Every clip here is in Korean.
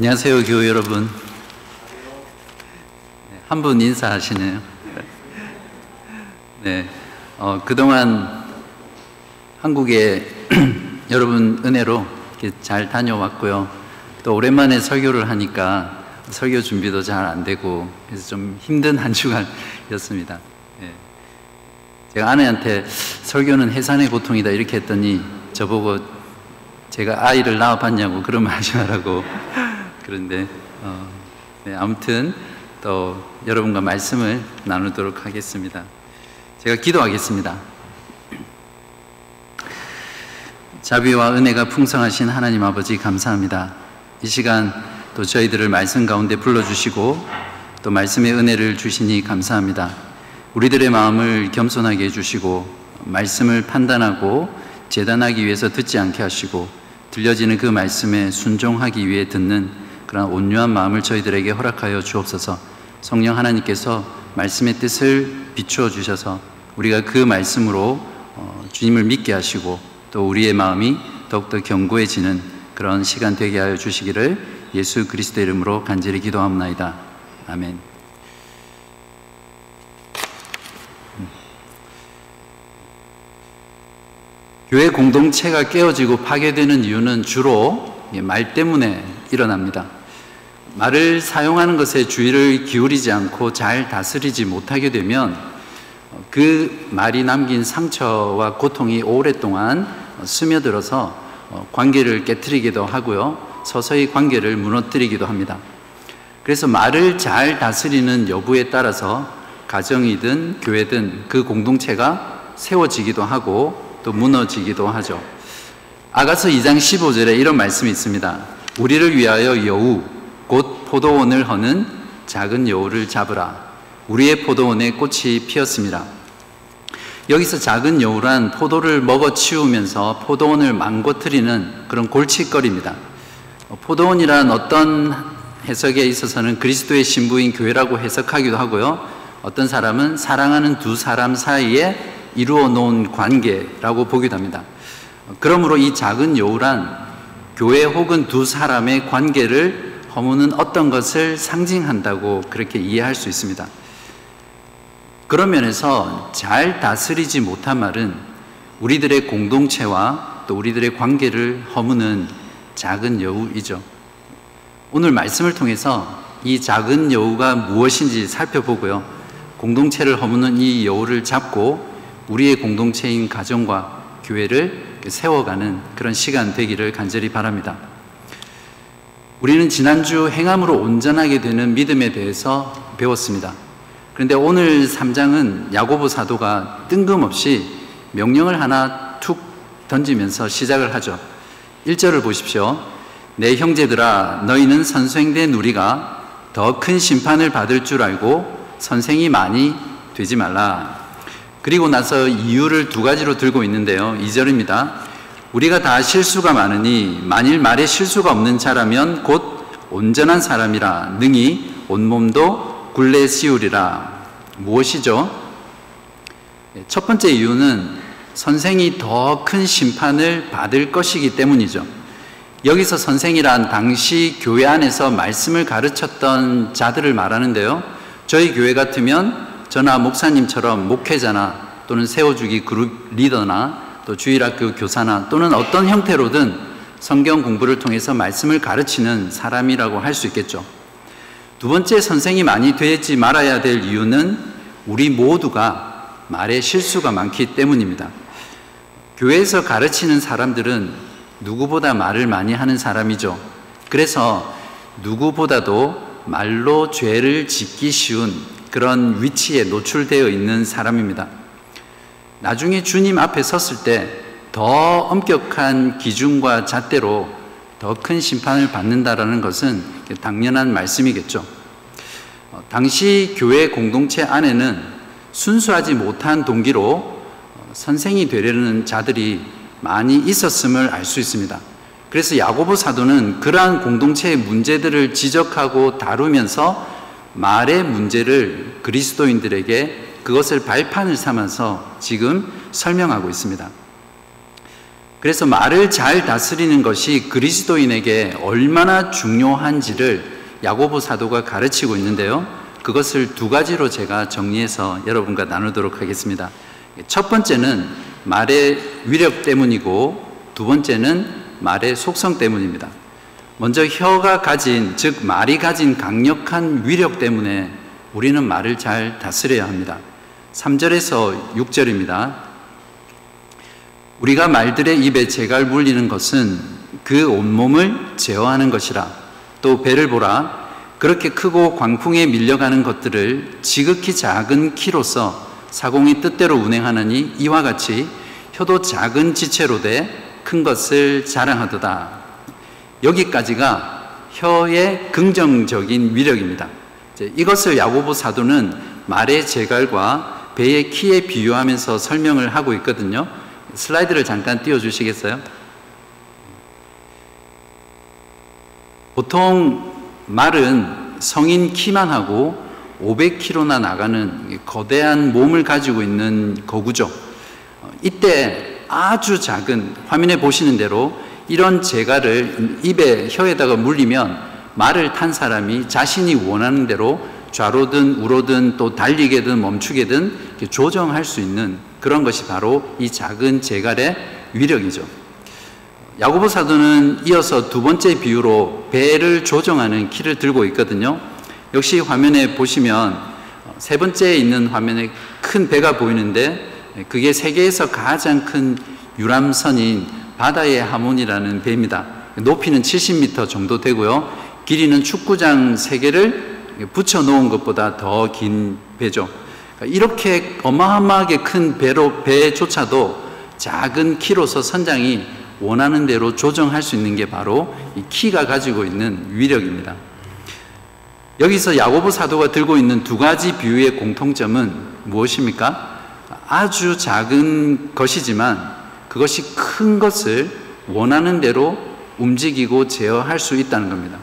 안녕하세요, 교회 여러분. 한 분 인사하시네요. 네, 어, 그동안 한국에 여러분 은혜로 잘 다녀왔고요. 또 오랜만에 설교를 하니까 설교 준비도 잘 안 되고 그래서 좀 힘든 한 주간이었습니다. 네. 제가 아내한테 설교는 해산의 고통이다 이렇게 했더니 저보고 제가 아이를 낳아봤냐고 그런 말 하지 말라고 그런데 어, 네, 아무튼 또 여러분과 말씀을 나누도록 하겠습니다. 제가 기도하겠습니다. 자비와 은혜가 풍성하신 하나님 아버지 감사합니다. 이 시간 또 저희들을 말씀 가운데 불러주시고 또 말씀의 은혜를 주시니 감사합니다. 우리들의 마음을 겸손하게 해주시고 말씀을 판단하고 재단하기 위해서 듣지 않게 하시고 들려지는 그 말씀에 순종하기 위해 듣는 그런 온유한 마음을 저희들에게 허락하여 주옵소서. 성령 하나님께서 말씀의 뜻을 비추어 주셔서 우리가 그 말씀으로 어, 주님을 믿게 하시고 또 우리의 마음이 더욱더 견고해지는 그런 시간 되게 하여 주시기를 예수 그리스도 이름으로 간절히 기도합나이다. 아멘. 음. 교회 공동체가 깨어지고 파괴되는 이유는 주로 말 때문에 일어납니다. 말을 사용하는 것에 주의를 기울이지 않고 잘 다스리지 못하게 되면 그 말이 남긴 상처와 고통이 오랫동안 스며들어서 관계를 깨뜨리기도 하고요. 서서히 관계를 무너뜨리기도 합니다. 그래서 말을 잘 다스리는 여부에 따라서 가정이든 교회든 그 공동체가 세워지기도 하고 또 무너지기도 하죠. 아가서 2장 15절에 이런 말씀이 있습니다. 우리를 위하여 여우 곧 포도원을 허는 작은 여우를 잡으라. 우리의 포도원에 꽃이 피었습니다. 여기서 작은 여우란 포도를 먹어 치우면서 포도원을 망고뜨리는 그런 골칫거리입니다. 포도원이란 어떤 해석에 있어서는 그리스도의 신부인 교회라고 해석하기도 하고요. 어떤 사람은 사랑하는 두 사람 사이에 이루어 놓은 관계라고 보기도 합니다. 그러므로 이 작은 여우란 교회 혹은 두 사람의 관계를 허무는 어떤 것을 상징한다고 그렇게 이해할 수 있습니다. 그런 면에서 잘 다스리지 못한 말은 우리들의 공동체와 또 우리들의 관계를 허무는 작은 여우이죠. 오늘 말씀을 통해서 이 작은 여우가 무엇인지 살펴보고요. 공동체를 허무는 이 여우를 잡고 우리의 공동체인 가정과 교회를 세워가는 그런 시간 되기를 간절히 바랍니다. 우리는 지난주 행함으로 온전하게 되는 믿음에 대해서 배웠습니다. 그런데 오늘 3장은 야고보 사도가 뜬금없이 명령을 하나 툭 던지면서 시작을 하죠. 1절을 보십시오. 내 형제들아 너희는 선생된 우리가 더 큰 심판을 받을 줄 알고 선생이 많이 되지 말라. 그리고 나서 이유를 두 가지로 들고 있는데요. 2절입니다. 우리가 다 실수가 많으니 만일 말에 실수가 없는 자라면 곧 온전한 사람이라 능히 온몸도 굴레 씌우리라. 무엇이죠? 첫 번째 이유는 선생이 더 큰 심판을 받을 것이기 때문이죠. 여기서 선생이란 당시 교회 안에서 말씀을 가르쳤던 자들을 말하는데요. 저희 교회 같으면 저나 목사님처럼 목회자나 또는 세워주기 그룹 리더나 또 주일학교 교사나 또는 어떤 형태로든 성경 공부를 통해서 말씀을 가르치는 사람이라고 할 수 있겠죠. 두 번째 선생이 많이 되지 말아야 될 이유는 우리 모두가 말에 실수가 많기 때문입니다. 교회에서 가르치는 사람들은 누구보다 말을 많이 하는 사람이죠. 그래서 누구보다도 말로 죄를 짓기 쉬운 그런 위치에 노출되어 있는 사람입니다. 나중에 주님 앞에 섰을 때 더 엄격한 기준과 잣대로 더 큰 심판을 받는다라는 것은 당연한 말씀이겠죠. 어, 당시 교회 공동체 안에는 순수하지 못한 동기로 어, 선생이 되려는 자들이 많이 있었음을 알 수 있습니다. 그래서 야고보 사도는 그러한 공동체의 문제들을 지적하고 다루면서 말의 문제를 그리스도인들에게 그것을 발판을 삼아서 지금 설명하고 있습니다. 그래서 말을 잘 다스리는 것이 그리스도인에게 얼마나 중요한지를 야고보 사도가 가르치고 있는데요. 그것을 두 가지로 제가 정리해서 여러분과 나누도록 하겠습니다. 첫 번째는 말의 위력 때문이고 두 번째는 말의 속성 때문입니다. 먼저 혀가 가진, 즉 말이 가진 강력한 위력 때문에 우리는 말을 잘 다스려야 합니다. 3절에서 6절입니다. 우리가 말들의 입에 재갈 물리는 것은 그 온몸을 제어하는 것이라. 또 배를 보라. 그렇게 크고 광풍에 밀려가는 것들을 지극히 작은 키로서 사공이 뜻대로 운행하느니 이와 같이 혀도 작은 지체로 돼 큰 것을 자랑하도다. 여기까지가 혀의 긍정적인 위력입니다. 이것을 야고보 사도는 말의 재갈과 배의 키에 비유하면서 설명을 하고 있거든요. 슬라이드를 잠깐 띄워주시겠어요? 보통 말은 성인 키만 하고 500kg나 나가는 거대한 몸을 가지고 있는 거구죠. 이때 아주 작은 화면에 보시는 대로 이런 재갈을 입에 혀에다가 물리면 말을 탄 사람이 자신이 원하는 대로 좌로든 우로든 또 달리게든 멈추게든 조정할 수 있는 그런 것이 바로 이 작은 재갈의 위력이죠. 야고보 사도는 이어서 두 번째 비유로 배를 조정하는 키를 들고 있거든요. 역시 화면에 보시면 세 번째에 있는 화면에 큰 배가 보이는데 그게 세계에서 가장 큰 유람선인 바다의 하몬이라는 배입니다. 높이는 70m 정도 되고요. 길이는 축구장 3개를 붙여 놓은 것보다 더 긴 배죠. 그러니까 이렇게 어마어마하게 큰 배로, 배조차도 작은 키로서 선장이 원하는 대로 조정할 수 있는 게 바로 이 키가 가지고 있는 위력입니다. 여기서 야고보 사도가 들고 있는 두 가지 비유의 공통점은 무엇입니까? 아주 작은 것이지만 그것이 큰 것을 원하는 대로 움직이고 제어할 수 있다는 겁니다.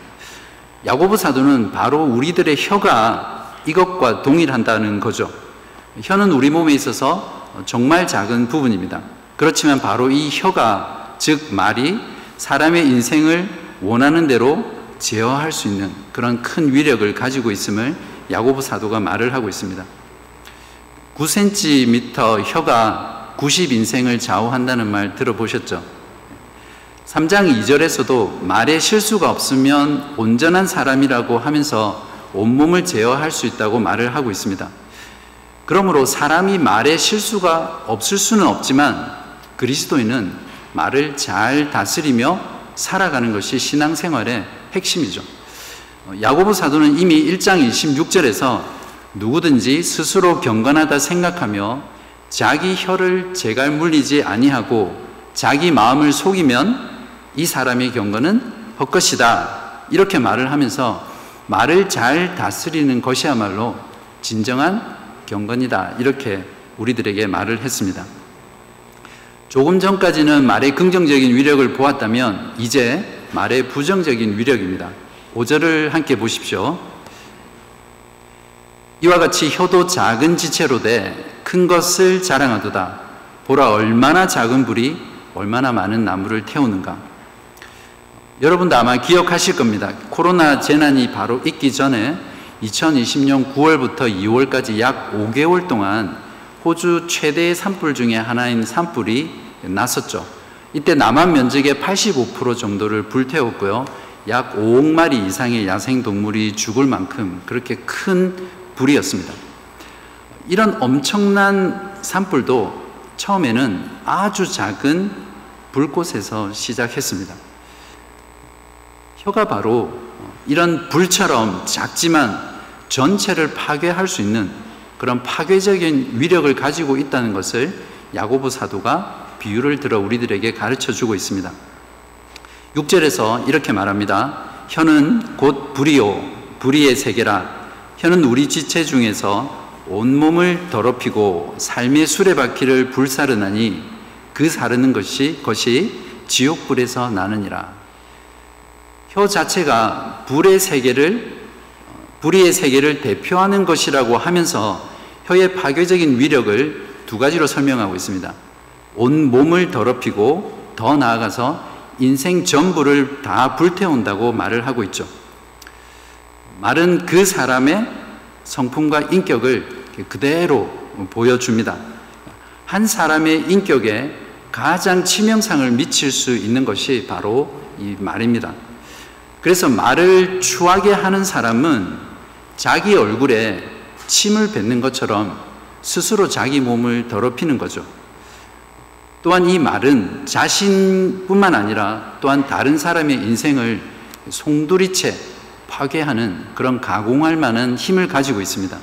야고보 사도는 바로 우리들의 혀가 이것과 동일한다는 거죠. 혀는 우리 몸에 있어서 정말 작은 부분입니다. 그렇지만 바로 이 혀가 즉 말이 사람의 인생을 원하는 대로 제어할 수 있는 그런 큰 위력을 가지고 있음을 야고보 사도가 말을 하고 있습니다. 9cm 혀가 90 인생을 좌우한다는 말 들어보셨죠? 3장 2절에서도 말에 실수가 없으면 온전한 사람이라고 하면서 온몸을 제어할 수 있다고 말을 하고 있습니다. 그러므로 사람이 말에 실수가 없을 수는 없지만 그리스도인은 말을 잘 다스리며 살아가는 것이 신앙생활의 핵심이죠. 야고보 사도는 이미 1장 26절에서 누구든지 스스로 경건하다 생각하며 자기 혀를 제갈 물리지 아니하고 자기 마음을 속이면 이 사람의 경건은 헛것이다. 이렇게 말을 하면서 말을 잘 다스리는 것이야말로 진정한 경건이다. 이렇게 우리들에게 말을 했습니다. 조금 전까지는 말의 긍정적인 위력을 보았다면 이제 말의 부정적인 위력입니다. 5절을 함께 보십시오. 이와 같이 혀도 작은 지체로 돼큰 것을 자랑하도다. 보라 얼마나 작은 불이 얼마나 많은 나무를 태우는가. 여러분도 아마 기억하실 겁니다. 코로나 재난이 바로 있기 전에 2020년 9월부터 2월까지 약 5개월 동안 호주 최대의 산불 중에 하나인 산불이 났었죠. 이때 남한 면적의 85% 정도를 불태웠고요. 약 5억 마리 이상의 야생 동물이 죽을 만큼 그렇게 큰 불이었습니다. 이런 엄청난 산불도 처음에는 아주 작은 불꽃에서 시작했습니다. 혀가 바로 이런 불처럼 작지만 전체를 파괴할 수 있는 그런 파괴적인 위력을 가지고 있다는 것을 야고보 사도가 비유를 들어 우리들에게 가르쳐 주고 있습니다. 6절에서 이렇게 말합니다. 혀는 곧 불이요 불의의 세계라 혀는 우리 지체 중에서 온몸을 더럽히고 삶의 수레바퀴를 불사르나니 그 사르는 것이 것이 지옥불에서 나느니라. 혀 자체가 불의 세계를 불의의 세계를 대표하는 것이라고 하면서 혀의 파괴적인 위력을 두 가지로 설명하고 있습니다. 온 몸을 더럽히고 더 나아가서 인생 전부를 다 불태운다고 말을 하고 있죠. 말은 그 사람의 성품과 인격을 그대로 보여줍니다. 한 사람의 인격에 가장 치명상을 미칠 수 있는 것이 바로 이 말입니다. 그래서 말을 추하게 하는 사람은 자기 얼굴에 침을 뱉는 것처럼 스스로 자기 몸을 더럽히는 거죠. 또한 이 말은 자신뿐만 아니라 또한 다른 사람의 인생을 송두리째 파괴하는 그런 가공할 만한 힘을 가지고 있습니다.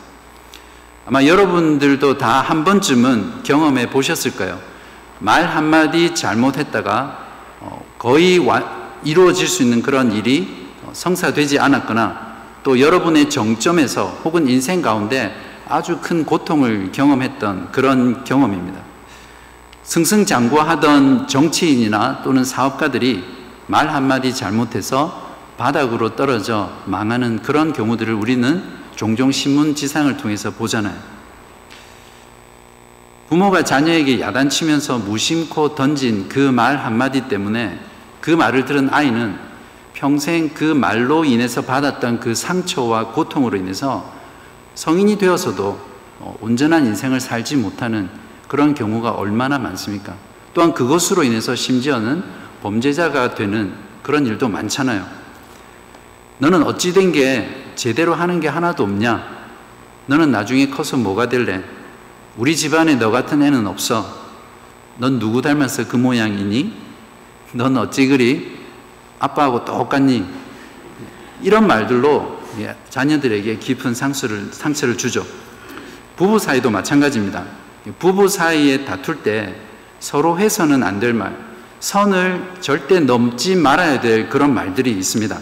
아마 여러분들도 다 한 번쯤은 경험해 보셨을 거예요. 말 한마디 잘못했다가 어, 거의 이루어질 수 있는 그런 일이 성사되지 않았거나 또 여러분의 정점에서 혹은 인생 가운데 아주 큰 고통을 경험했던 그런 경험입니다. 승승장구하던 정치인이나 또는 사업가들이 말 한마디 잘못해서 바닥으로 떨어져 망하는 그런 경우들을 우리는 종종 신문 지상을 통해서 보잖아요. 부모가 자녀에게 야단치면서 무심코 던진 그 말 한마디 때문에 그 말을 들은 아이는 평생 그 말로 인해서 받았던 그 상처와 고통으로 인해서 성인이 되어서도 어, 온전한 인생을 살지 못하는 그런 경우가 얼마나 많습니까? 또한 그것으로 인해서 심지어는 범죄자가 되는 그런 일도 많잖아요. 너는 어찌 된 게 제대로 하는 게 하나도 없냐? 너는 나중에 커서 뭐가 될래? 우리 집안에 너 같은 애는 없어. 넌 누구 닮아서 그 모양이니? 넌 어찌 그리 아빠하고 똑같니? 이런 말들로 예, 자녀들에게 깊은 상처를, 상처를 주죠. 부부 사이도 마찬가지입니다. 부부 사이에 다툴 때 서로 해서는 안 될 말, 선을 절대 넘지 말아야 될 그런 말들이 있습니다.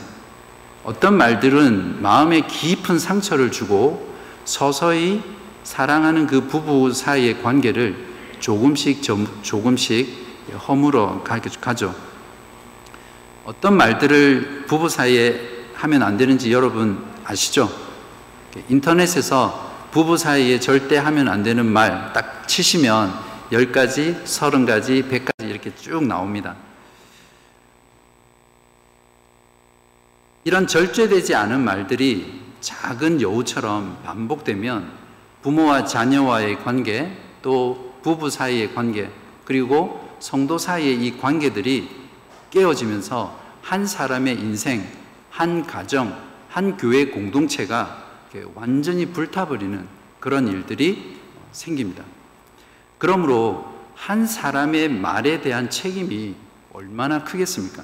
어떤 말들은 마음에 깊은 상처를 주고 서서히 사랑하는 그 부부 사이의 관계를 조금씩 조금씩 허물어 가죠. 어떤 말들을 부부 사이에 하면 안 되는지 여러분 아시죠? 인터넷에서 부부 사이에 절대 하면 안 되는 말 딱 치시면 10가지, 30가지, 100가지 이렇게 쭉 나옵니다. 이런 절제되지 않은 말들이 작은 여우처럼 반복되면 부모와 자녀와의 관계, 또 부부 사이의 관계, 그리고 성도 사이의 이 관계들이 깨어지면서 한 사람의 인생, 한 가정, 한 교회 공동체가 완전히 불타버리는 그런 일들이 생깁니다. 그러므로 한 사람의 말에 대한 책임이 얼마나 크겠습니까?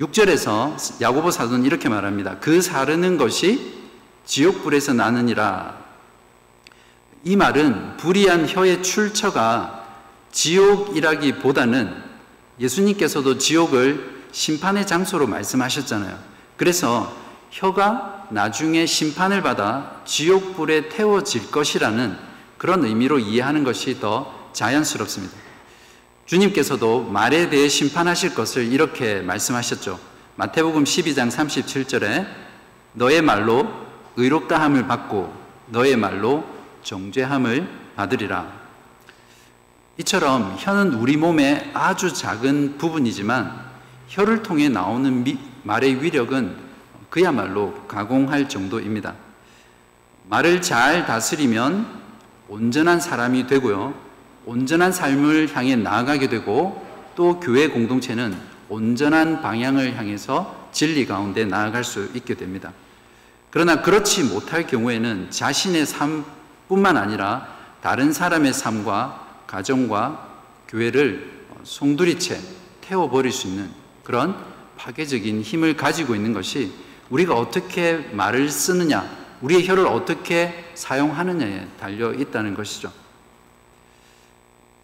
6절에서 야고보 사도는 이렇게 말합니다. 그 사르는 것이 지옥불에서 나느니라. 이 말은 불의한 혀의 출처가 지옥이라기보다는 예수님께서도 지옥을 심판의 장소로 말씀하셨잖아요. 그래서 혀가 나중에 심판을 받아 지옥불에 태워질 것이라는 그런 의미로 이해하는 것이 더 자연스럽습니다. 주님께서도 말에 대해 심판하실 것을 이렇게 말씀하셨죠. 마태복음 12장 37절에 너의 말로 의롭다함을 받고 너의 말로 정죄함을 받으리라. 이처럼 혀는 우리 몸의 아주 작은 부분이지만 혀를 통해 나오는 미, 말의 위력은 그야말로 가공할 정도입니다. 말을 잘 다스리면 온전한 사람이 되고요. 온전한 삶을 향해 나아가게 되고 또 교회 공동체는 온전한 방향을 향해서 진리 가운데 나아갈 수 있게 됩니다. 그러나 그렇지 못할 경우에는 자신의 삶뿐만 아니라 다른 사람의 삶과 가정과 교회를 송두리째 태워버릴 수 있는 그런 파괴적인 힘을 가지고 있는 것이 우리가 어떻게 말을 쓰느냐, 우리의 혀를 어떻게 사용하느냐에 달려 있다는 것이죠.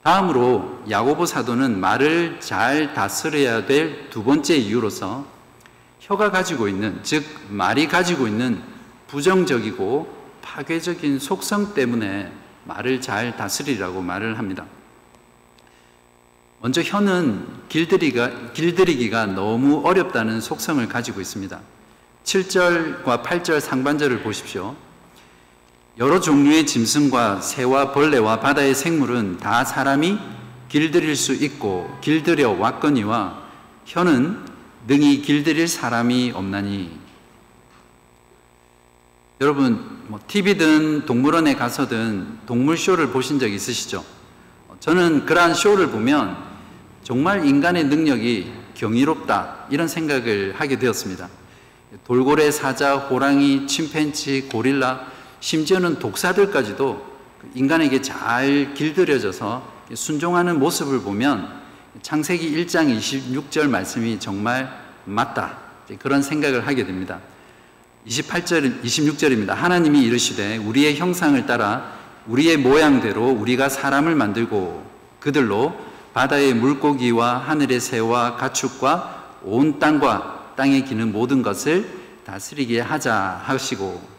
다음으로 야고보 사도는 말을 잘 다스려야 될 두 번째 이유로서 혀가 가지고 있는, 즉 말이 가지고 있는 부정적이고 파괴적인 속성 때문에 말을 잘 다스리라고 말을 합니다. 먼저 혀는 길들이기가, 길들이기가 너무 어렵다는 속성을 가지고 있습니다. 7절과 8절 상반절을 보십시오. 여러 종류의 짐승과 새와 벌레와 바다의 생물은 다 사람이 길들일 수 있고 길들여 왔거니와 혀는 능히 길들일 사람이 없나니 여러분 뭐 TV든 동물원에 가서든 동물 쇼를 보신 적 있으시죠? 저는 그러한 쇼를 보면 정말 인간의 능력이 경이롭다 이런 생각을 하게 되었습니다. 돌고래, 사자, 호랑이, 침팬치, 고릴라, 심지어는 독사들까지도 인간에게 잘 길들여져서 순종하는 모습을 보면 창세기 1장 26절 말씀이 정말 맞다. 그런 생각을 하게 됩니다. 28절, 26절입니다. 하나님이 이르시되 우리의 형상을 따라 우리의 모양대로 우리가 사람을 만들고 그들로 바다의 물고기와 하늘의 새와 가축과 온 땅과 땅에 기는 모든 것을 다스리게 하자 하시고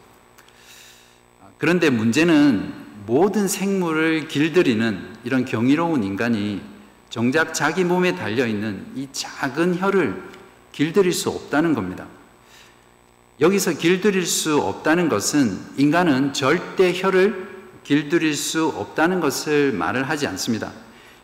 그런데 문제는 모든 생물을 길들이는 이런 경이로운 인간이 정작 자기 몸에 달려 있는 이 작은 혀를 길들일 수 없다는 겁니다. 여기서 길들일 수 없다는 것은 인간은 절대 혀를 길들일 수 없다는 것을 말을 하지 않습니다.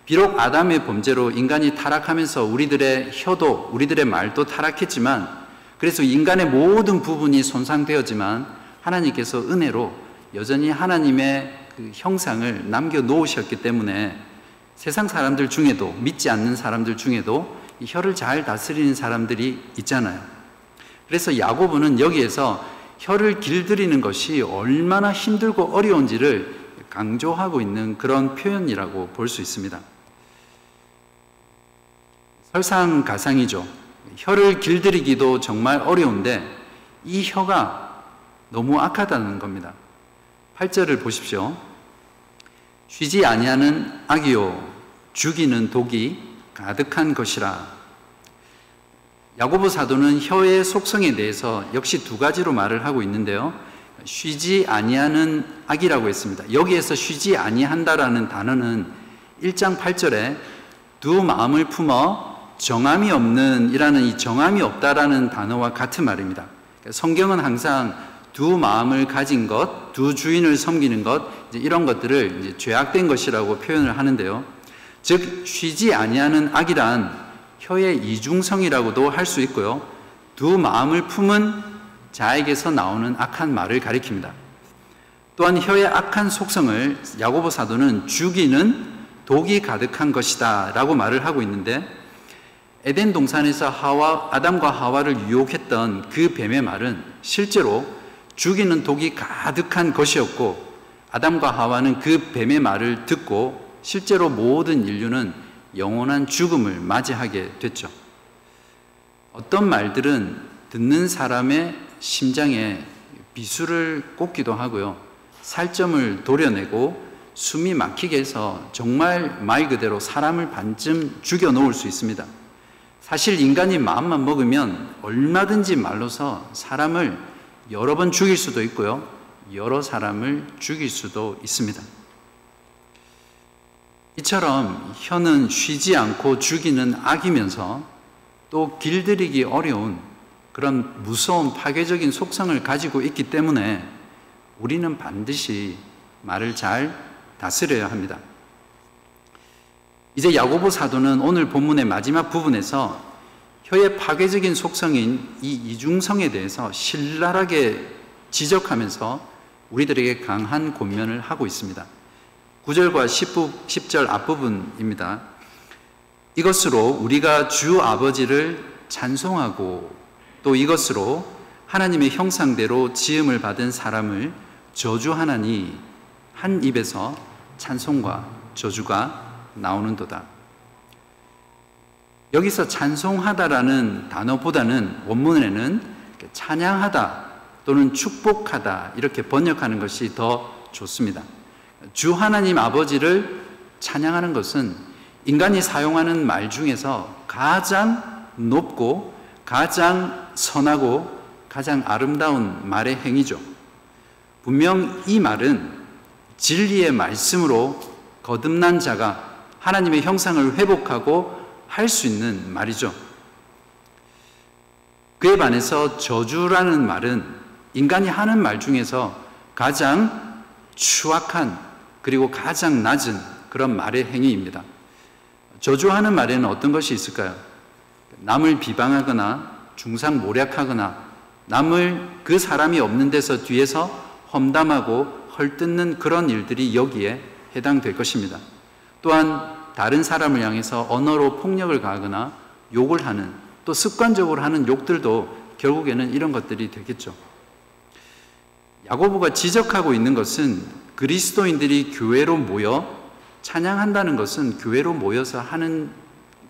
비록 아담의 범죄로 인간이 타락하면서 우리들의 혀도 우리들의 말도 타락했지만 그래서 인간의 모든 부분이 손상되었지만 하나님께서 은혜로 여전히 하나님의 그 형상을 남겨 놓으셨기 때문에 세상 사람들 중에도 믿지 않는 사람들 중에도 혀를 잘 다스리는 사람들이 있잖아요. 그래서 야고보는 여기에서 혀를 길들이는 것이 얼마나 힘들고 어려운지를 강조하고 있는 그런 표현이라고 볼 수 있습니다. 설상가상이죠. 혀를 길들이기도 정말 어려운데 이 혀가 너무 악하다는 겁니다. 8절을 보십시오. 쉬지 아니하는 악이요 죽이는 독이 가득한 것이라. 야고보 사도는 혀의 속성에 대해서 역시 두 가지로 말을 하고 있는데요. 쉬지 아니하는 악이라고 했습니다. 여기에서 쉬지 아니한다라는 단어는 1장 8절에 두 마음을 품어 정함이 없는 이라는 이 정함이 없다라는 단어와 같은 말입니다. 성경은 항상 두 마음을 가진 것, 두 주인을 섬기는 것, 이런 것들을 죄악된 것이라고 표현을 하는데요. 즉, 쉬지 아니하는 악이란 혀의 이중성이라고도 할 수 있고요. 두 마음을 품은 자에게서 나오는 악한 말을 가리킵니다. 또한 혀의 악한 속성을 야고보 사도는 죽이는 독이 가득한 것이다 라고 말을 하고 있는데 에덴 동산에서 하와, 아담과 하와를 유혹했던 그 뱀의 말은 실제로 죽이는 독이 가득한 것이었고 아담과 하와는 그 뱀의 말을 듣고 실제로 모든 인류는 영원한 죽음을 맞이하게 됐죠. 어떤 말들은 듣는 사람의 심장에 비수를 꽂기도 하고요. 살점을 도려내고 숨이 막히게 해서 정말 말 그대로 사람을 반쯤 죽여 놓을 수 있습니다. 사실 인간이 마음만 먹으면 얼마든지 말로서 사람을 여러 번 죽일 수도 있고요. 여러 사람을 죽일 수도 있습니다. 이처럼 혀는 쉬지 않고 죽이는 악이면서 또 길들이기 어려운 그런 무서운 파괴적인 속성을 가지고 있기 때문에 우리는 반드시 말을 잘 다스려야 합니다. 이제 야고보 사도는 오늘 본문의 마지막 부분에서 혀의 파괴적인 속성인 이 이중성에 대해서 신랄하게 지적하면서 우리들에게 강한 권면을 하고 있습니다. 9절과 10절 앞부분입니다. 이것으로 우리가 주 아버지를 찬송하고 또 이것으로 하나님의 형상대로 지음을 받은 사람을 저주하나니 한 입에서 찬송과 저주가 나오는도다. 여기서 찬송하다라는 단어보다는 원문에는 찬양하다 또는 축복하다 이렇게 번역하는 것이 더 좋습니다. 주 하나님 아버지를 찬양하는 것은 인간이 사용하는 말 중에서 가장 높고 가장 선하고 가장 아름다운 말의 행위죠. 분명 이 말은 진리의 말씀으로 거듭난 자가 하나님의 형상을 회복하고 할 수 있는 말이죠. 그에 반해서 저주라는 말은 인간이 하는 말 중에서 가장 추악한 그리고 가장 낮은 그런 말의 행위입니다. 저주하는 말에는 어떤 것이 있을까요? 남을 비방하거나 중상 모략하거나 남을 그 사람이 없는 데서 뒤에서 험담하고 헐뜯는 그런 일들이 여기에 해당될 것입니다. 또한 다른 사람을 향해서 언어로 폭력을 가하거나 욕을 하는 또 습관적으로 하는 욕들도 결국에는 이런 것들이 되겠죠. 야고보가 지적하고 있는 것은 그리스도인들이 교회로 모여 찬양한다는 것은 교회로 모여서 하는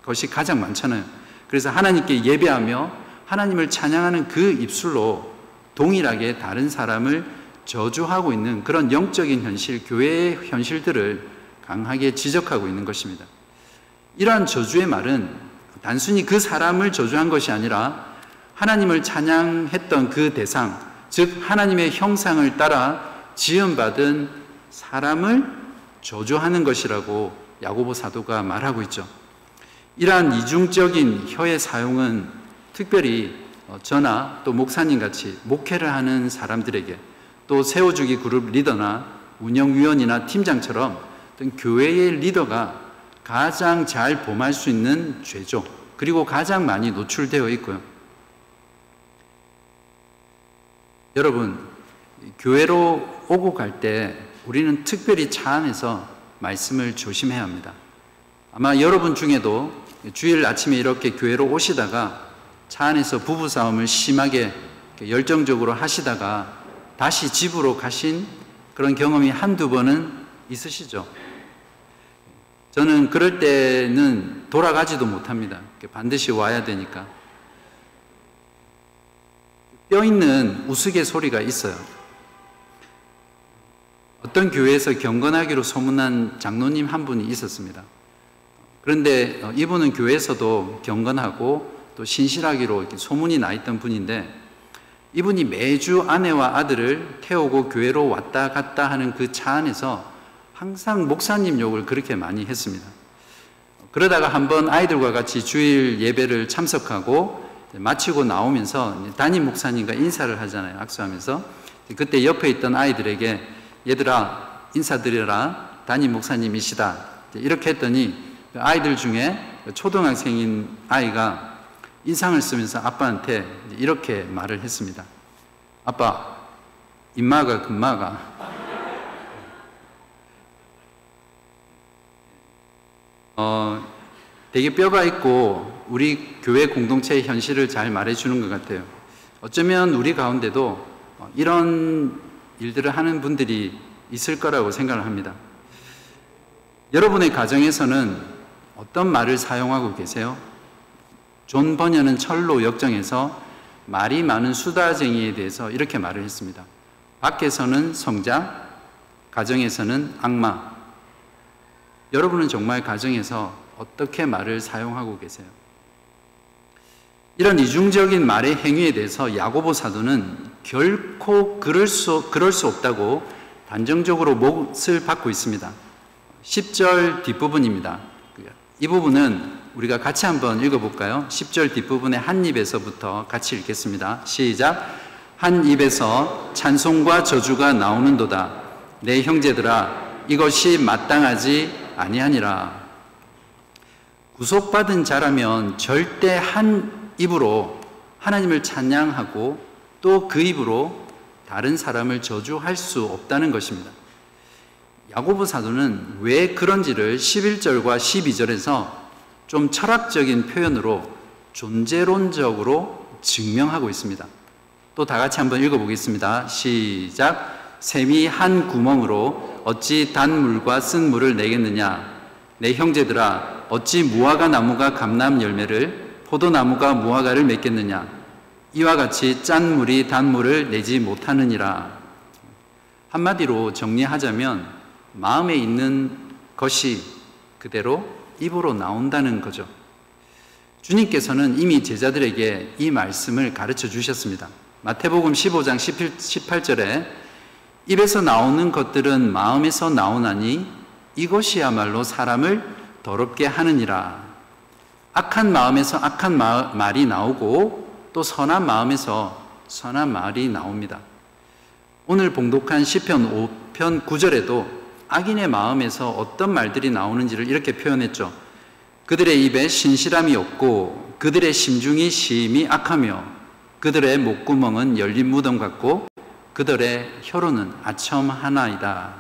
것이 가장 많잖아요. 그래서 하나님께 예배하며 하나님을 찬양하는 그 입술로 동일하게 다른 사람을 저주하고 있는 그런 영적인 현실, 교회의 현실들을 강하게 지적하고 있는 것입니다. 이러한 저주의 말은 단순히 그 사람을 저주한 것이 아니라 하나님을 찬양했던 그 대상, 즉 하나님의 형상을 따라 지음받은 사람을 저주하는 것이라고 야고보 사도가 말하고 있죠. 이러한 이중적인 혀의 사용은 특별히 저나 또 목사님 같이 목회를 하는 사람들에게 또 세워주기 그룹 리더나 운영위원이나 팀장처럼 어떤 교회의 리더가 가장 잘 범할 수 있는 죄죠. 그리고 가장 많이 노출되어 있고요. 여러분, 교회로 오고 갈 때 우리는 특별히 차 안에서 말씀을 조심해야 합니다. 아마 여러분 중에도 주일 아침에 이렇게 교회로 오시다가 차 안에서 부부싸움을 심하게 열정적으로 하시다가 다시 집으로 가신 그런 경험이 한두 번은 있으시죠? 저는 그럴 때는 돌아가지도 못합니다. 반드시 와야 되니까. 뼈 있는 우스갯소리가 있어요. 어떤 교회에서 경건하기로 소문난 장로님 한 분이 있었습니다. 그런데 어, 이분은 교회에서도 경건하고 또 신실하기로 소문이 나 있던 분인데 이분이 매주 아내와 아들을 태우고 교회로 왔다 갔다 하는 그 차 안에서 항상 목사님 욕을 그렇게 많이 했습니다. 그러다가 한번 아이들과 같이 주일 예배를 참석하고 마치고 나오면서 담임 목사님과 인사를 하잖아요. 악수하면서. 그때 옆에 있던 아이들에게 얘들아 인사드려라. 담임 목사님이시다. 이렇게 했더니 아이들 중에 초등학생인 아이가 인상을 쓰면서 아빠한테 이렇게 말을 했습니다. 아빠, 임마가 금마가. 어, 되게 뼈가 있고 우리 교회 공동체의 현실을 잘 말해주는 것 같아요. 어쩌면 우리 가운데도 이런 일들을 하는 분들이 있을 거라고 생각을 합니다. 여러분의 가정에서는 어떤 말을 사용하고 계세요? 존 버니언은 천로 역정에서 말이 많은 수다쟁이에 대해서 이렇게 말을 했습니다. 밖에서는 성자, 가정에서는 악마. 여러분은 정말 가정에서 어떻게 말을 사용하고 계세요? 이런 이중적인 말의 행위에 대해서 야고보 사도는 결코 그럴 수, 그럴 수 없다고 단정적으로 못을 박고 있습니다. 10절 뒷부분입니다. 이 부분은 우리가 같이 한번 읽어볼까요? 10절 뒷부분의 한 입에서부터 같이 읽겠습니다. 시작. 한 입에서 찬송과 저주가 나오는도다. 내 형제들아, 이것이 마땅하지 아니하니라. 구속받은 자라면 절대 한 입으로 하나님을 찬양하고 또 그 입으로 다른 사람을 저주할 수 없다는 것입니다. 야고보 사도는 왜 그런지를 11절과 12절에서 좀 철학적인 표현으로 존재론적으로 증명하고 있습니다. 또 다 같이 한번 읽어보겠습니다. 시작. 샘이 한 구멍으로 어찌 단 물과 쓴 물을 내겠느냐? 내 형제들아, 어찌 무화과 나무가 감람 열매를, 포도나무가 무화과를 맺겠느냐? 이와 같이 짠 물이 단 물을 내지 못하느니라. 한마디로 정리하자면 마음에 있는 것이 그대로 입으로 나온다는 거죠. 주님께서는 이미 제자들에게 이 말씀을 가르쳐 주셨습니다. 마태복음 15장 18절에 입에서 나오는 것들은 마음에서 나오나니 이것이야말로 사람을 더럽게 하느니라. 악한 마음에서 악한 마, 말이 나오고 또 선한 마음에서 선한 말이 나옵니다. 오늘 봉독한 시편 5편 9절에도 악인의 마음에서 어떤 말들이 나오는지를 이렇게 표현했죠. 그들의 입에 신실함이 없고 그들의 심중이 심히 악하며 그들의 목구멍은 열린 무덤 같고 그들의 혀로는 아첨 하나이다.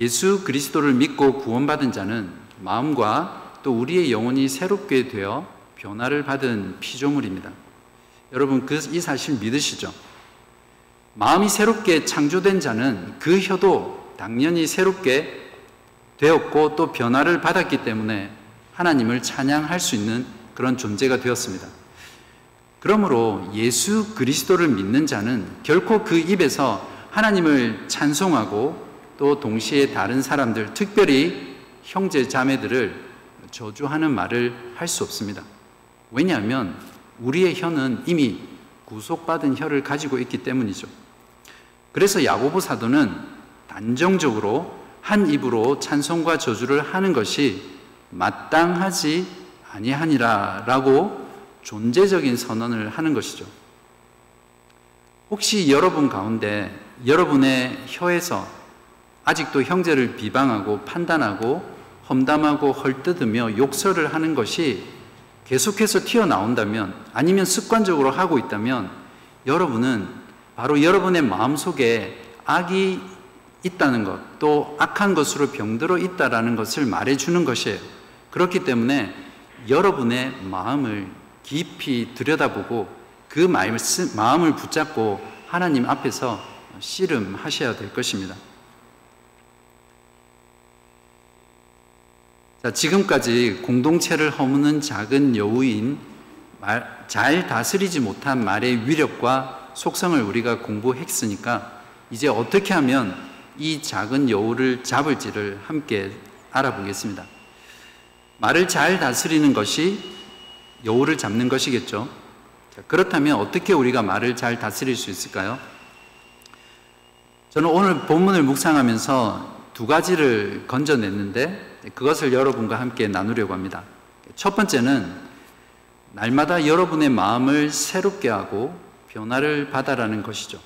예수 그리스도를 믿고 구원받은 자는 마음과 또 우리의 영혼이 새롭게 되어 변화를 받은 피조물입니다. 여러분 그 이 사실 믿으시죠? 마음이 새롭게 창조된 자는 그 혀도 당연히 새롭게 되었고 또 변화를 받았기 때문에 하나님을 찬양할 수 있는 그런 존재가 되었습니다. 그러므로 예수 그리스도를 믿는 자는 결코 그 입에서 하나님을 찬송하고 또 동시에 다른 사람들, 특별히 형제 자매들을 저주하는 말을 할 수 없습니다. 왜냐하면 우리의 혀는 이미 구속받은 혀를 가지고 있기 때문이죠. 그래서 야고보 사도는 단정적으로 한 입으로 찬송과 저주를 하는 것이 마땅하지 아니하니라라고 존재적인 선언을 하는 것이죠. 혹시 여러분 가운데 여러분의 혀에서 아직도 형제를 비방하고 판단하고 험담하고 헐뜯으며 욕설을 하는 것이 계속해서 튀어나온다면 아니면 습관적으로 하고 있다면 여러분은 바로 여러분의 마음 속에 악이 있다는 것, 또 악한 것으로 병들어 있다라는 것을 말해주는 것이에요. 그렇기 때문에 여러분의 마음을 깊이 들여다보고 그 마음을 붙잡고 하나님 앞에서 씨름하셔야 될 것입니다. 지금까지 공동체를 허무는 작은 여우인 말, 잘 다스리지 못한 말의 위력과 속성을 우리가 공부했으니까 이제 어떻게 하면 이 작은 여우를 잡을지를 함께 알아보겠습니다. 말을 잘 다스리는 것이 여우를 잡는 것이겠죠. 자, 그렇다면 어떻게 우리가 말을 잘 다스릴 수 있을까요? 저는 오늘 본문을 묵상하면서 두 가지를 건져냈는데 그것을 여러분과 함께 나누려고 합니다. 첫 번째는 날마다 여러분의 마음을 새롭게 하고 변화를 받아라는 것이죠.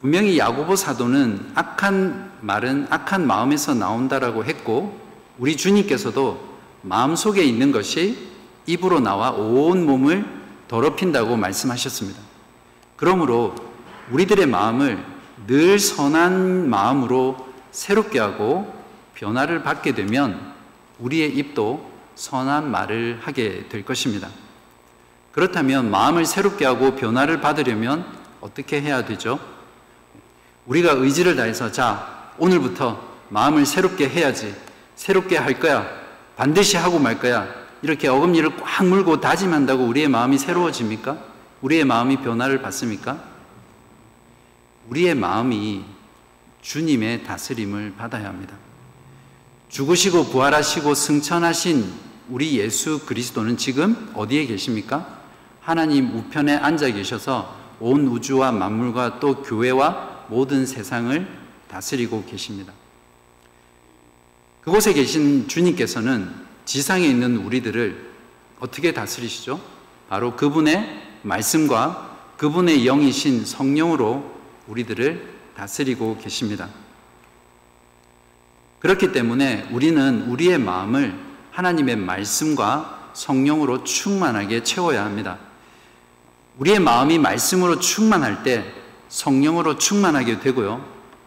분명히 야고보 사도는 악한 말은 악한 마음에서 나온다라고 했고 우리 주님께서도 마음 속에 있는 것이 입으로 나와 온 몸을 더럽힌다고 말씀하셨습니다. 그러므로 우리들의 마음을 늘 선한 마음으로 새롭게 하고 변화를 받게 되면 우리의 입도 선한 말을 하게 될 것입니다. 그렇다면 마음을 새롭게 하고 변화를 받으려면 어떻게 해야 되죠? 우리가 의지를 다해서 자, 오늘부터 마음을 새롭게 해야지. 새롭게 할 거야. 반드시 하고 말 거야. 이렇게 어금니를 꽉 물고 다짐한다고 우리의 마음이 새로워집니까? 우리의 마음이 변화를 받습니까? 우리의 마음이 주님의 다스림을 받아야 합니다. 죽으시고 부활하시고 승천하신 우리 예수 그리스도는 지금 어디에 계십니까? 하나님 우편에 앉아 계셔서 온 우주와 만물과 또 교회와 모든 세상을 다스리고 계십니다. 그곳에 계신 주님께서는 지상에 있는 우리들을 어떻게 다스리시죠? 바로 그분의 말씀과 그분의 영이신 성령으로 우리들을 다스리고 계십니다. 그렇기 때문에 우리는 우리의 마음을 하나님의 말씀과 성령으로 충만하게 채워야 합니다. 우리의 마음이 말씀으로 충만할 때 성령으로 충만하게 되고요.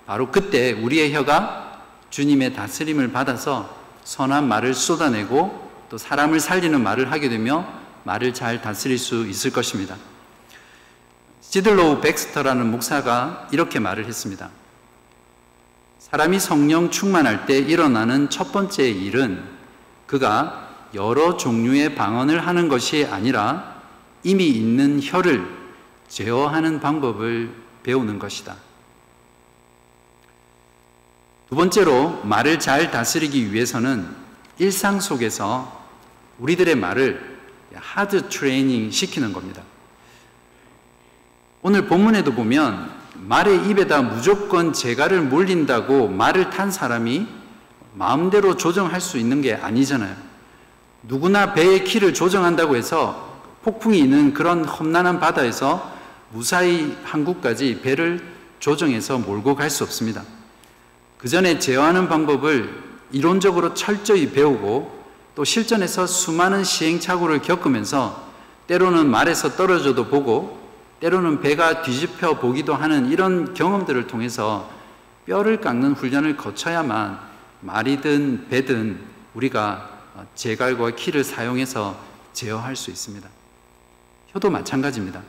바로 그때 우리의 혀가 주님의 다스림을 받아서 선한 말을 쏟아내고 또 사람을 살리는 말을 하게 되며 말을 잘 다스릴 수 있을 것입니다. 시들로우 백스터라는 목사가 이렇게 말을 했습니다. 사람이 성령 충만할 때 일어나는 첫 번째 일은 그가 여러 종류의 방언을 하는 것이 아니라 이미 있는 혀를 제어하는 방법을 배우는 것이다. 두 번째로 말을 잘 다스리기 위해서는 일상 속에서 우리들의 말을 하드 트레이닝 시키는 겁니다. 오늘 본문에도 보면 말의 입에다 무조건 재갈을 물린다고 말을 탄 사람이 마음대로 조정할 수 있는 게 아니잖아요. 누구나 배의 키를 조정한다고 해서 폭풍이 있는 그런 험난한 바다에서 무사히 한국까지 배를 조정해서 몰고 갈 수 없습니다. 그 전에 제어하는 방법을 이론적으로 철저히 배우고 또 실전에서 수많은 시행착오를 겪으면서 때로는 말에서 떨어져도 보고 때로는 배가 뒤집혀 보기도 하는 이런 경험들을 통해서 뼈를 깎는 훈련을 거쳐야만 말이든 배든 우리가 제갈과 키를 사용해서 제어할 수 있습니다. 혀도 마찬가지입니다.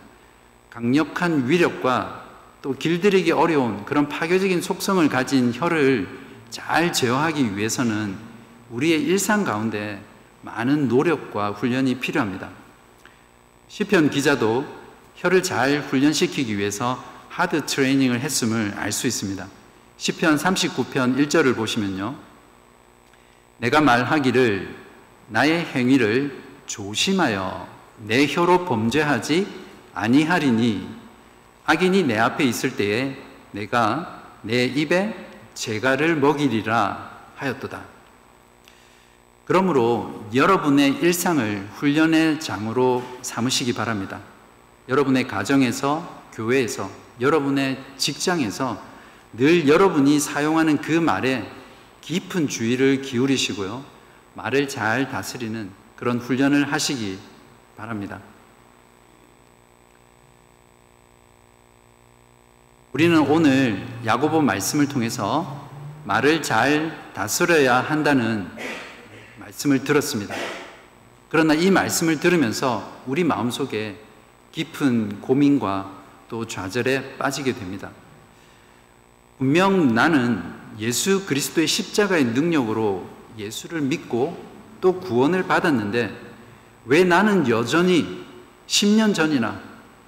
강력한 위력과 또 길들이기 어려운 그런 파괴적인 속성을 가진 혀를 잘 제어하기 위해서는 우리의 일상 가운데 많은 노력과 훈련이 필요합니다. 시편 기자도 혀를 잘 훈련시키기 위해서 하드 트레이닝을 했음을 알 수 있습니다. 시편 39편 1절을 보시면요. 내가 말하기를 나의 행위를 조심하여 내 혀로 범죄하지 아니하리니 악인이 내 앞에 있을 때에 내가 내 입에 재갈을 먹이리라 하였도다. 그러므로 여러분의 일상을 훈련의 장으로 삼으시기 바랍니다. 여러분의 가정에서, 교회에서, 여러분의 직장에서 늘 여러분이 사용하는 그 말에 깊은 주의를 기울이시고요. 말을 잘 다스리는 그런 훈련을 하시기 바랍니다. 우리는 오늘 야고보 말씀을 통해서 말을 잘 다스려야 한다는 말씀을 들었습니다. 그러나 이 말씀을 들으면서 우리 마음속에 깊은 고민과 또 좌절에 빠지게 됩니다. 분명 나는 예수 그리스도의 십자가의 능력으로 예수를 믿고 또 구원을 받았는데 왜 나는 여전히 10년 전이나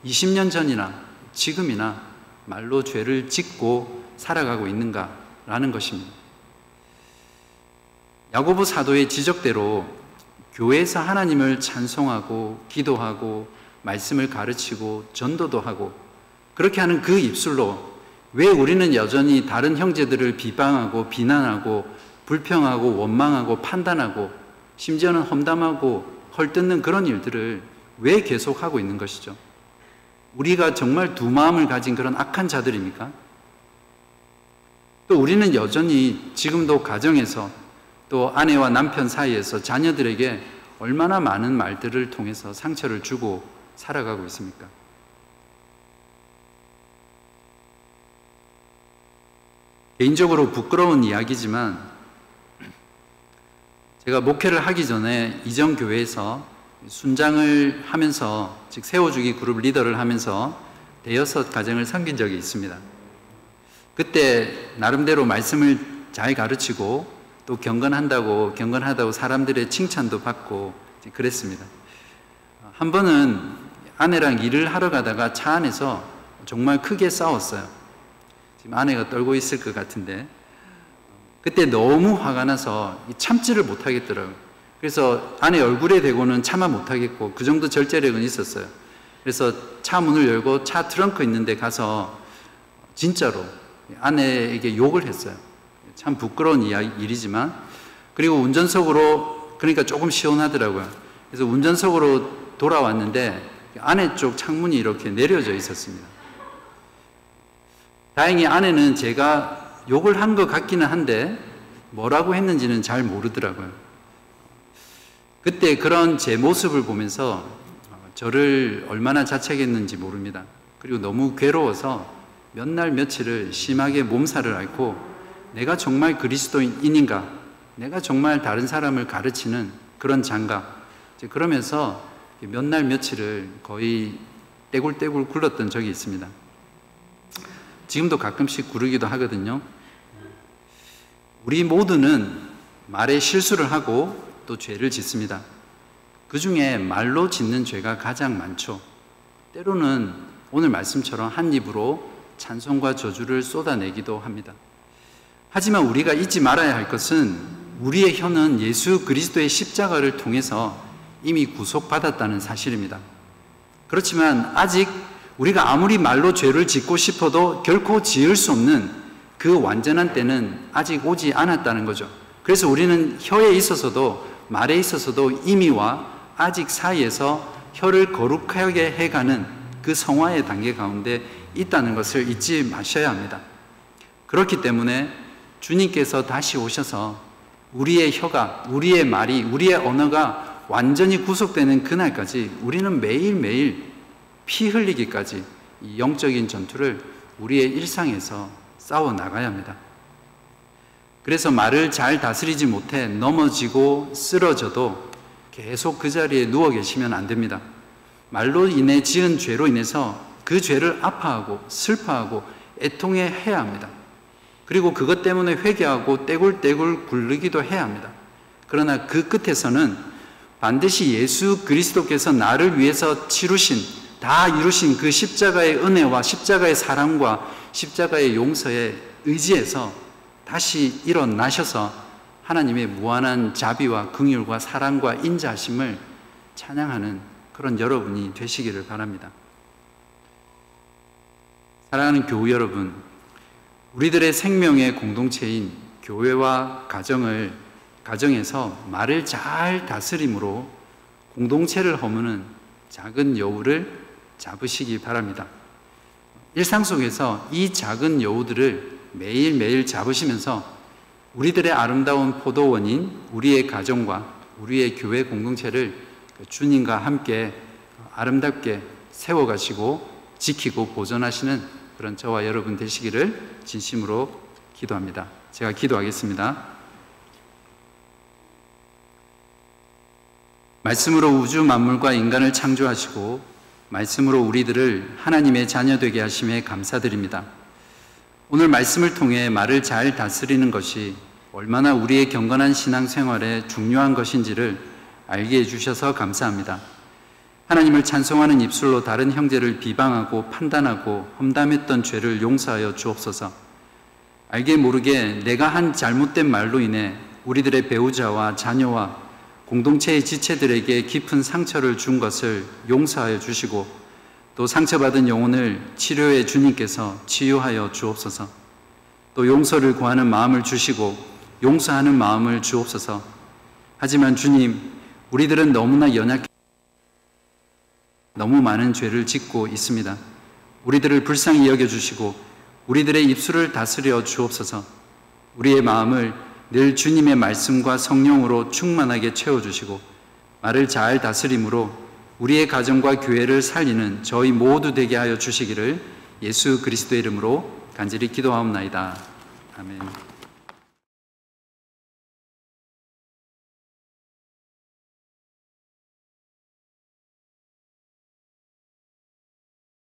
20년 전이나 지금이나 말로 죄를 짓고 살아가고 있는가라는 것입니다. 야고보 사도의 지적대로 교회에서 하나님을 찬송하고 기도하고 말씀을 가르치고 전도도 하고 그렇게 하는 그 입술로 왜 우리는 여전히 다른 형제들을 비방하고 비난하고 불평하고 원망하고 판단하고 심지어는 험담하고 헐뜯는 그런 일들을 왜 계속하고 있는 것이죠? 우리가 정말 두 마음을 가진 그런 악한 자들입니까? 또 우리는 여전히 지금도 가정에서 또 아내와 남편 사이에서 자녀들에게 얼마나 많은 말들을 통해서 상처를 주고 살아가고 있습니까? 개인적으로 부끄러운 이야기지만 제가 목회를 하기 전에 이전 교회에서 순장을 하면서 즉 세워주기 그룹 리더를 하면서 대여섯 가정을 섬긴 적이 있습니다. 그때 나름대로 말씀을 잘 가르치고 또 경건한다고 경건하다고 사람들의 칭찬도 받고 그랬습니다. 한 번은 아내랑 일을 하러 가다가 차 안에서 정말 크게 싸웠어요. 지금 아내가 떨고 있을 것 같은데 그때 너무 화가 나서 참지를 못하겠더라고요. 그래서 아내 얼굴에 대고는 참아 못하겠고 그 정도 절제력은 있었어요. 그래서 차 문을 열고 차 트렁크 있는데 가서 진짜로 아내에게 욕을 했어요. 참 부끄러운 일이지만 그리고 운전석으로 그러니까 조금 시원하더라고요. 그래서 운전석으로 돌아왔는데 아내 쪽 창문이 이렇게 내려져 있었습니다. 다행히 아내는 제가 욕을 한 것 같기는 한데 뭐라고 했는지는 잘 모르더라고요. 그때 그런 제 모습을 보면서 저를 얼마나 자책했는지 모릅니다. 그리고 너무 괴로워서 몇 날 며칠을 심하게 몸살을 앓고 내가 정말 그리스도인인가? 내가 정말 다른 사람을 가르치는 그런 장갑. 그러면서 몇 날 며칠을 거의 떼굴떼굴 굴렀던 적이 있습니다. 지금도 가끔씩 구르기도 하거든요. 우리 모두는 말에 실수를 하고 또 죄를 짓습니다. 그 중에 말로 짓는 죄가 가장 많죠. 때로는 오늘 말씀처럼 한 입으로 찬송과 저주를 쏟아내기도 합니다. 하지만 우리가 잊지 말아야 할 것은 우리의 혀는 예수 그리스도의 십자가를 통해서 이미 구속받았다는 사실입니다. 그렇지만 아직 우리가 아무리 말로 죄를 짓고 싶어도 결코 지을 수 없는 그 완전한 때는 아직 오지 않았다는 거죠. 그래서 우리는 혀에 있어서도 말에 있어서도 이미와 아직 사이에서 혀를 거룩하게 해가는 그 성화의 단계 가운데 있다는 것을 잊지 마셔야 합니다. 그렇기 때문에 주님께서 다시 오셔서 우리의 혀가, 우리의 말이, 우리의 언어가 완전히 구속되는 그날까지 우리는 매일매일 피 흘리기까지 이 영적인 전투를 우리의 일상에서 싸워 나가야 합니다. 그래서 말을 잘 다스리지 못해 넘어지고 쓰러져도 계속 그 자리에 누워 계시면 안 됩니다. 말로 인해 지은 죄로 인해서 그 죄를 아파하고 슬퍼하고 애통해 해야 합니다. 그리고 그것 때문에 회개하고 떼굴떼굴 굴르기도 해야 합니다. 그러나 그 끝에서는 반드시 예수 그리스도께서 나를 위해서 치루신 다 이루신 그 십자가의 은혜와 십자가의 사랑과 십자가의 용서에 의지해서 다시 일어나셔서 하나님의 무한한 자비와 긍휼과 사랑과 인자하심을 찬양하는 그런 여러분이 되시기를 바랍니다. 사랑하는 교우 여러분, 우리들의 생명의 공동체인 교회와 가정을 가정에서 말을 잘 다스림으로 공동체를 허무는 작은 여우를 잡으시기 바랍니다. 일상 속에서 이 작은 여우들을 매일매일 잡으시면서 우리들의 아름다운 포도원인 우리의 가정과 우리의 교회 공동체를 주님과 함께 아름답게 세워가시고 지키고 보존하시는 그런 저와 여러분 되시기를 진심으로 기도합니다. 제가 기도하겠습니다. 말씀으로 우주 만물과 인간을 창조하시고 말씀으로 우리들을 하나님의 자녀 되게 하심에 감사드립니다. 오늘 말씀을 통해 말을 잘 다스리는 것이 얼마나 우리의 경건한 신앙 생활에 중요한 것인지를 알게 해주셔서 감사합니다. 하나님을 찬송하는 입술로 다른 형제를 비방하고 판단하고 험담했던 죄를 용서하여 주옵소서. 알게 모르게 내가 한 잘못된 말로 인해 우리들의 배우자와 자녀와 공동체의 지체들에게 깊은 상처를 준 것을 용서하여 주시고 또 상처받은 영혼을 치료해 주님께서 치유하여 주옵소서. 또 용서를 구하는 마음을 주시고 용서하는 마음을 주옵소서. 하지만 주님, 우리들은 너무나 연약해 너무 많은 죄를 짓고 있습니다. 우리들을 불쌍히 여겨 주시고 우리들의 입술을 다스려 주옵소서. 우리의 마음을 늘 주님의 말씀과 성령으로 충만하게 채워 주시고 말을 잘 다스림으로 우리의 가정과 교회를 살리는 저희 모두 되게 하여 주시기를 예수 그리스도의 이름으로 간절히 기도하옵나이다. 아멘.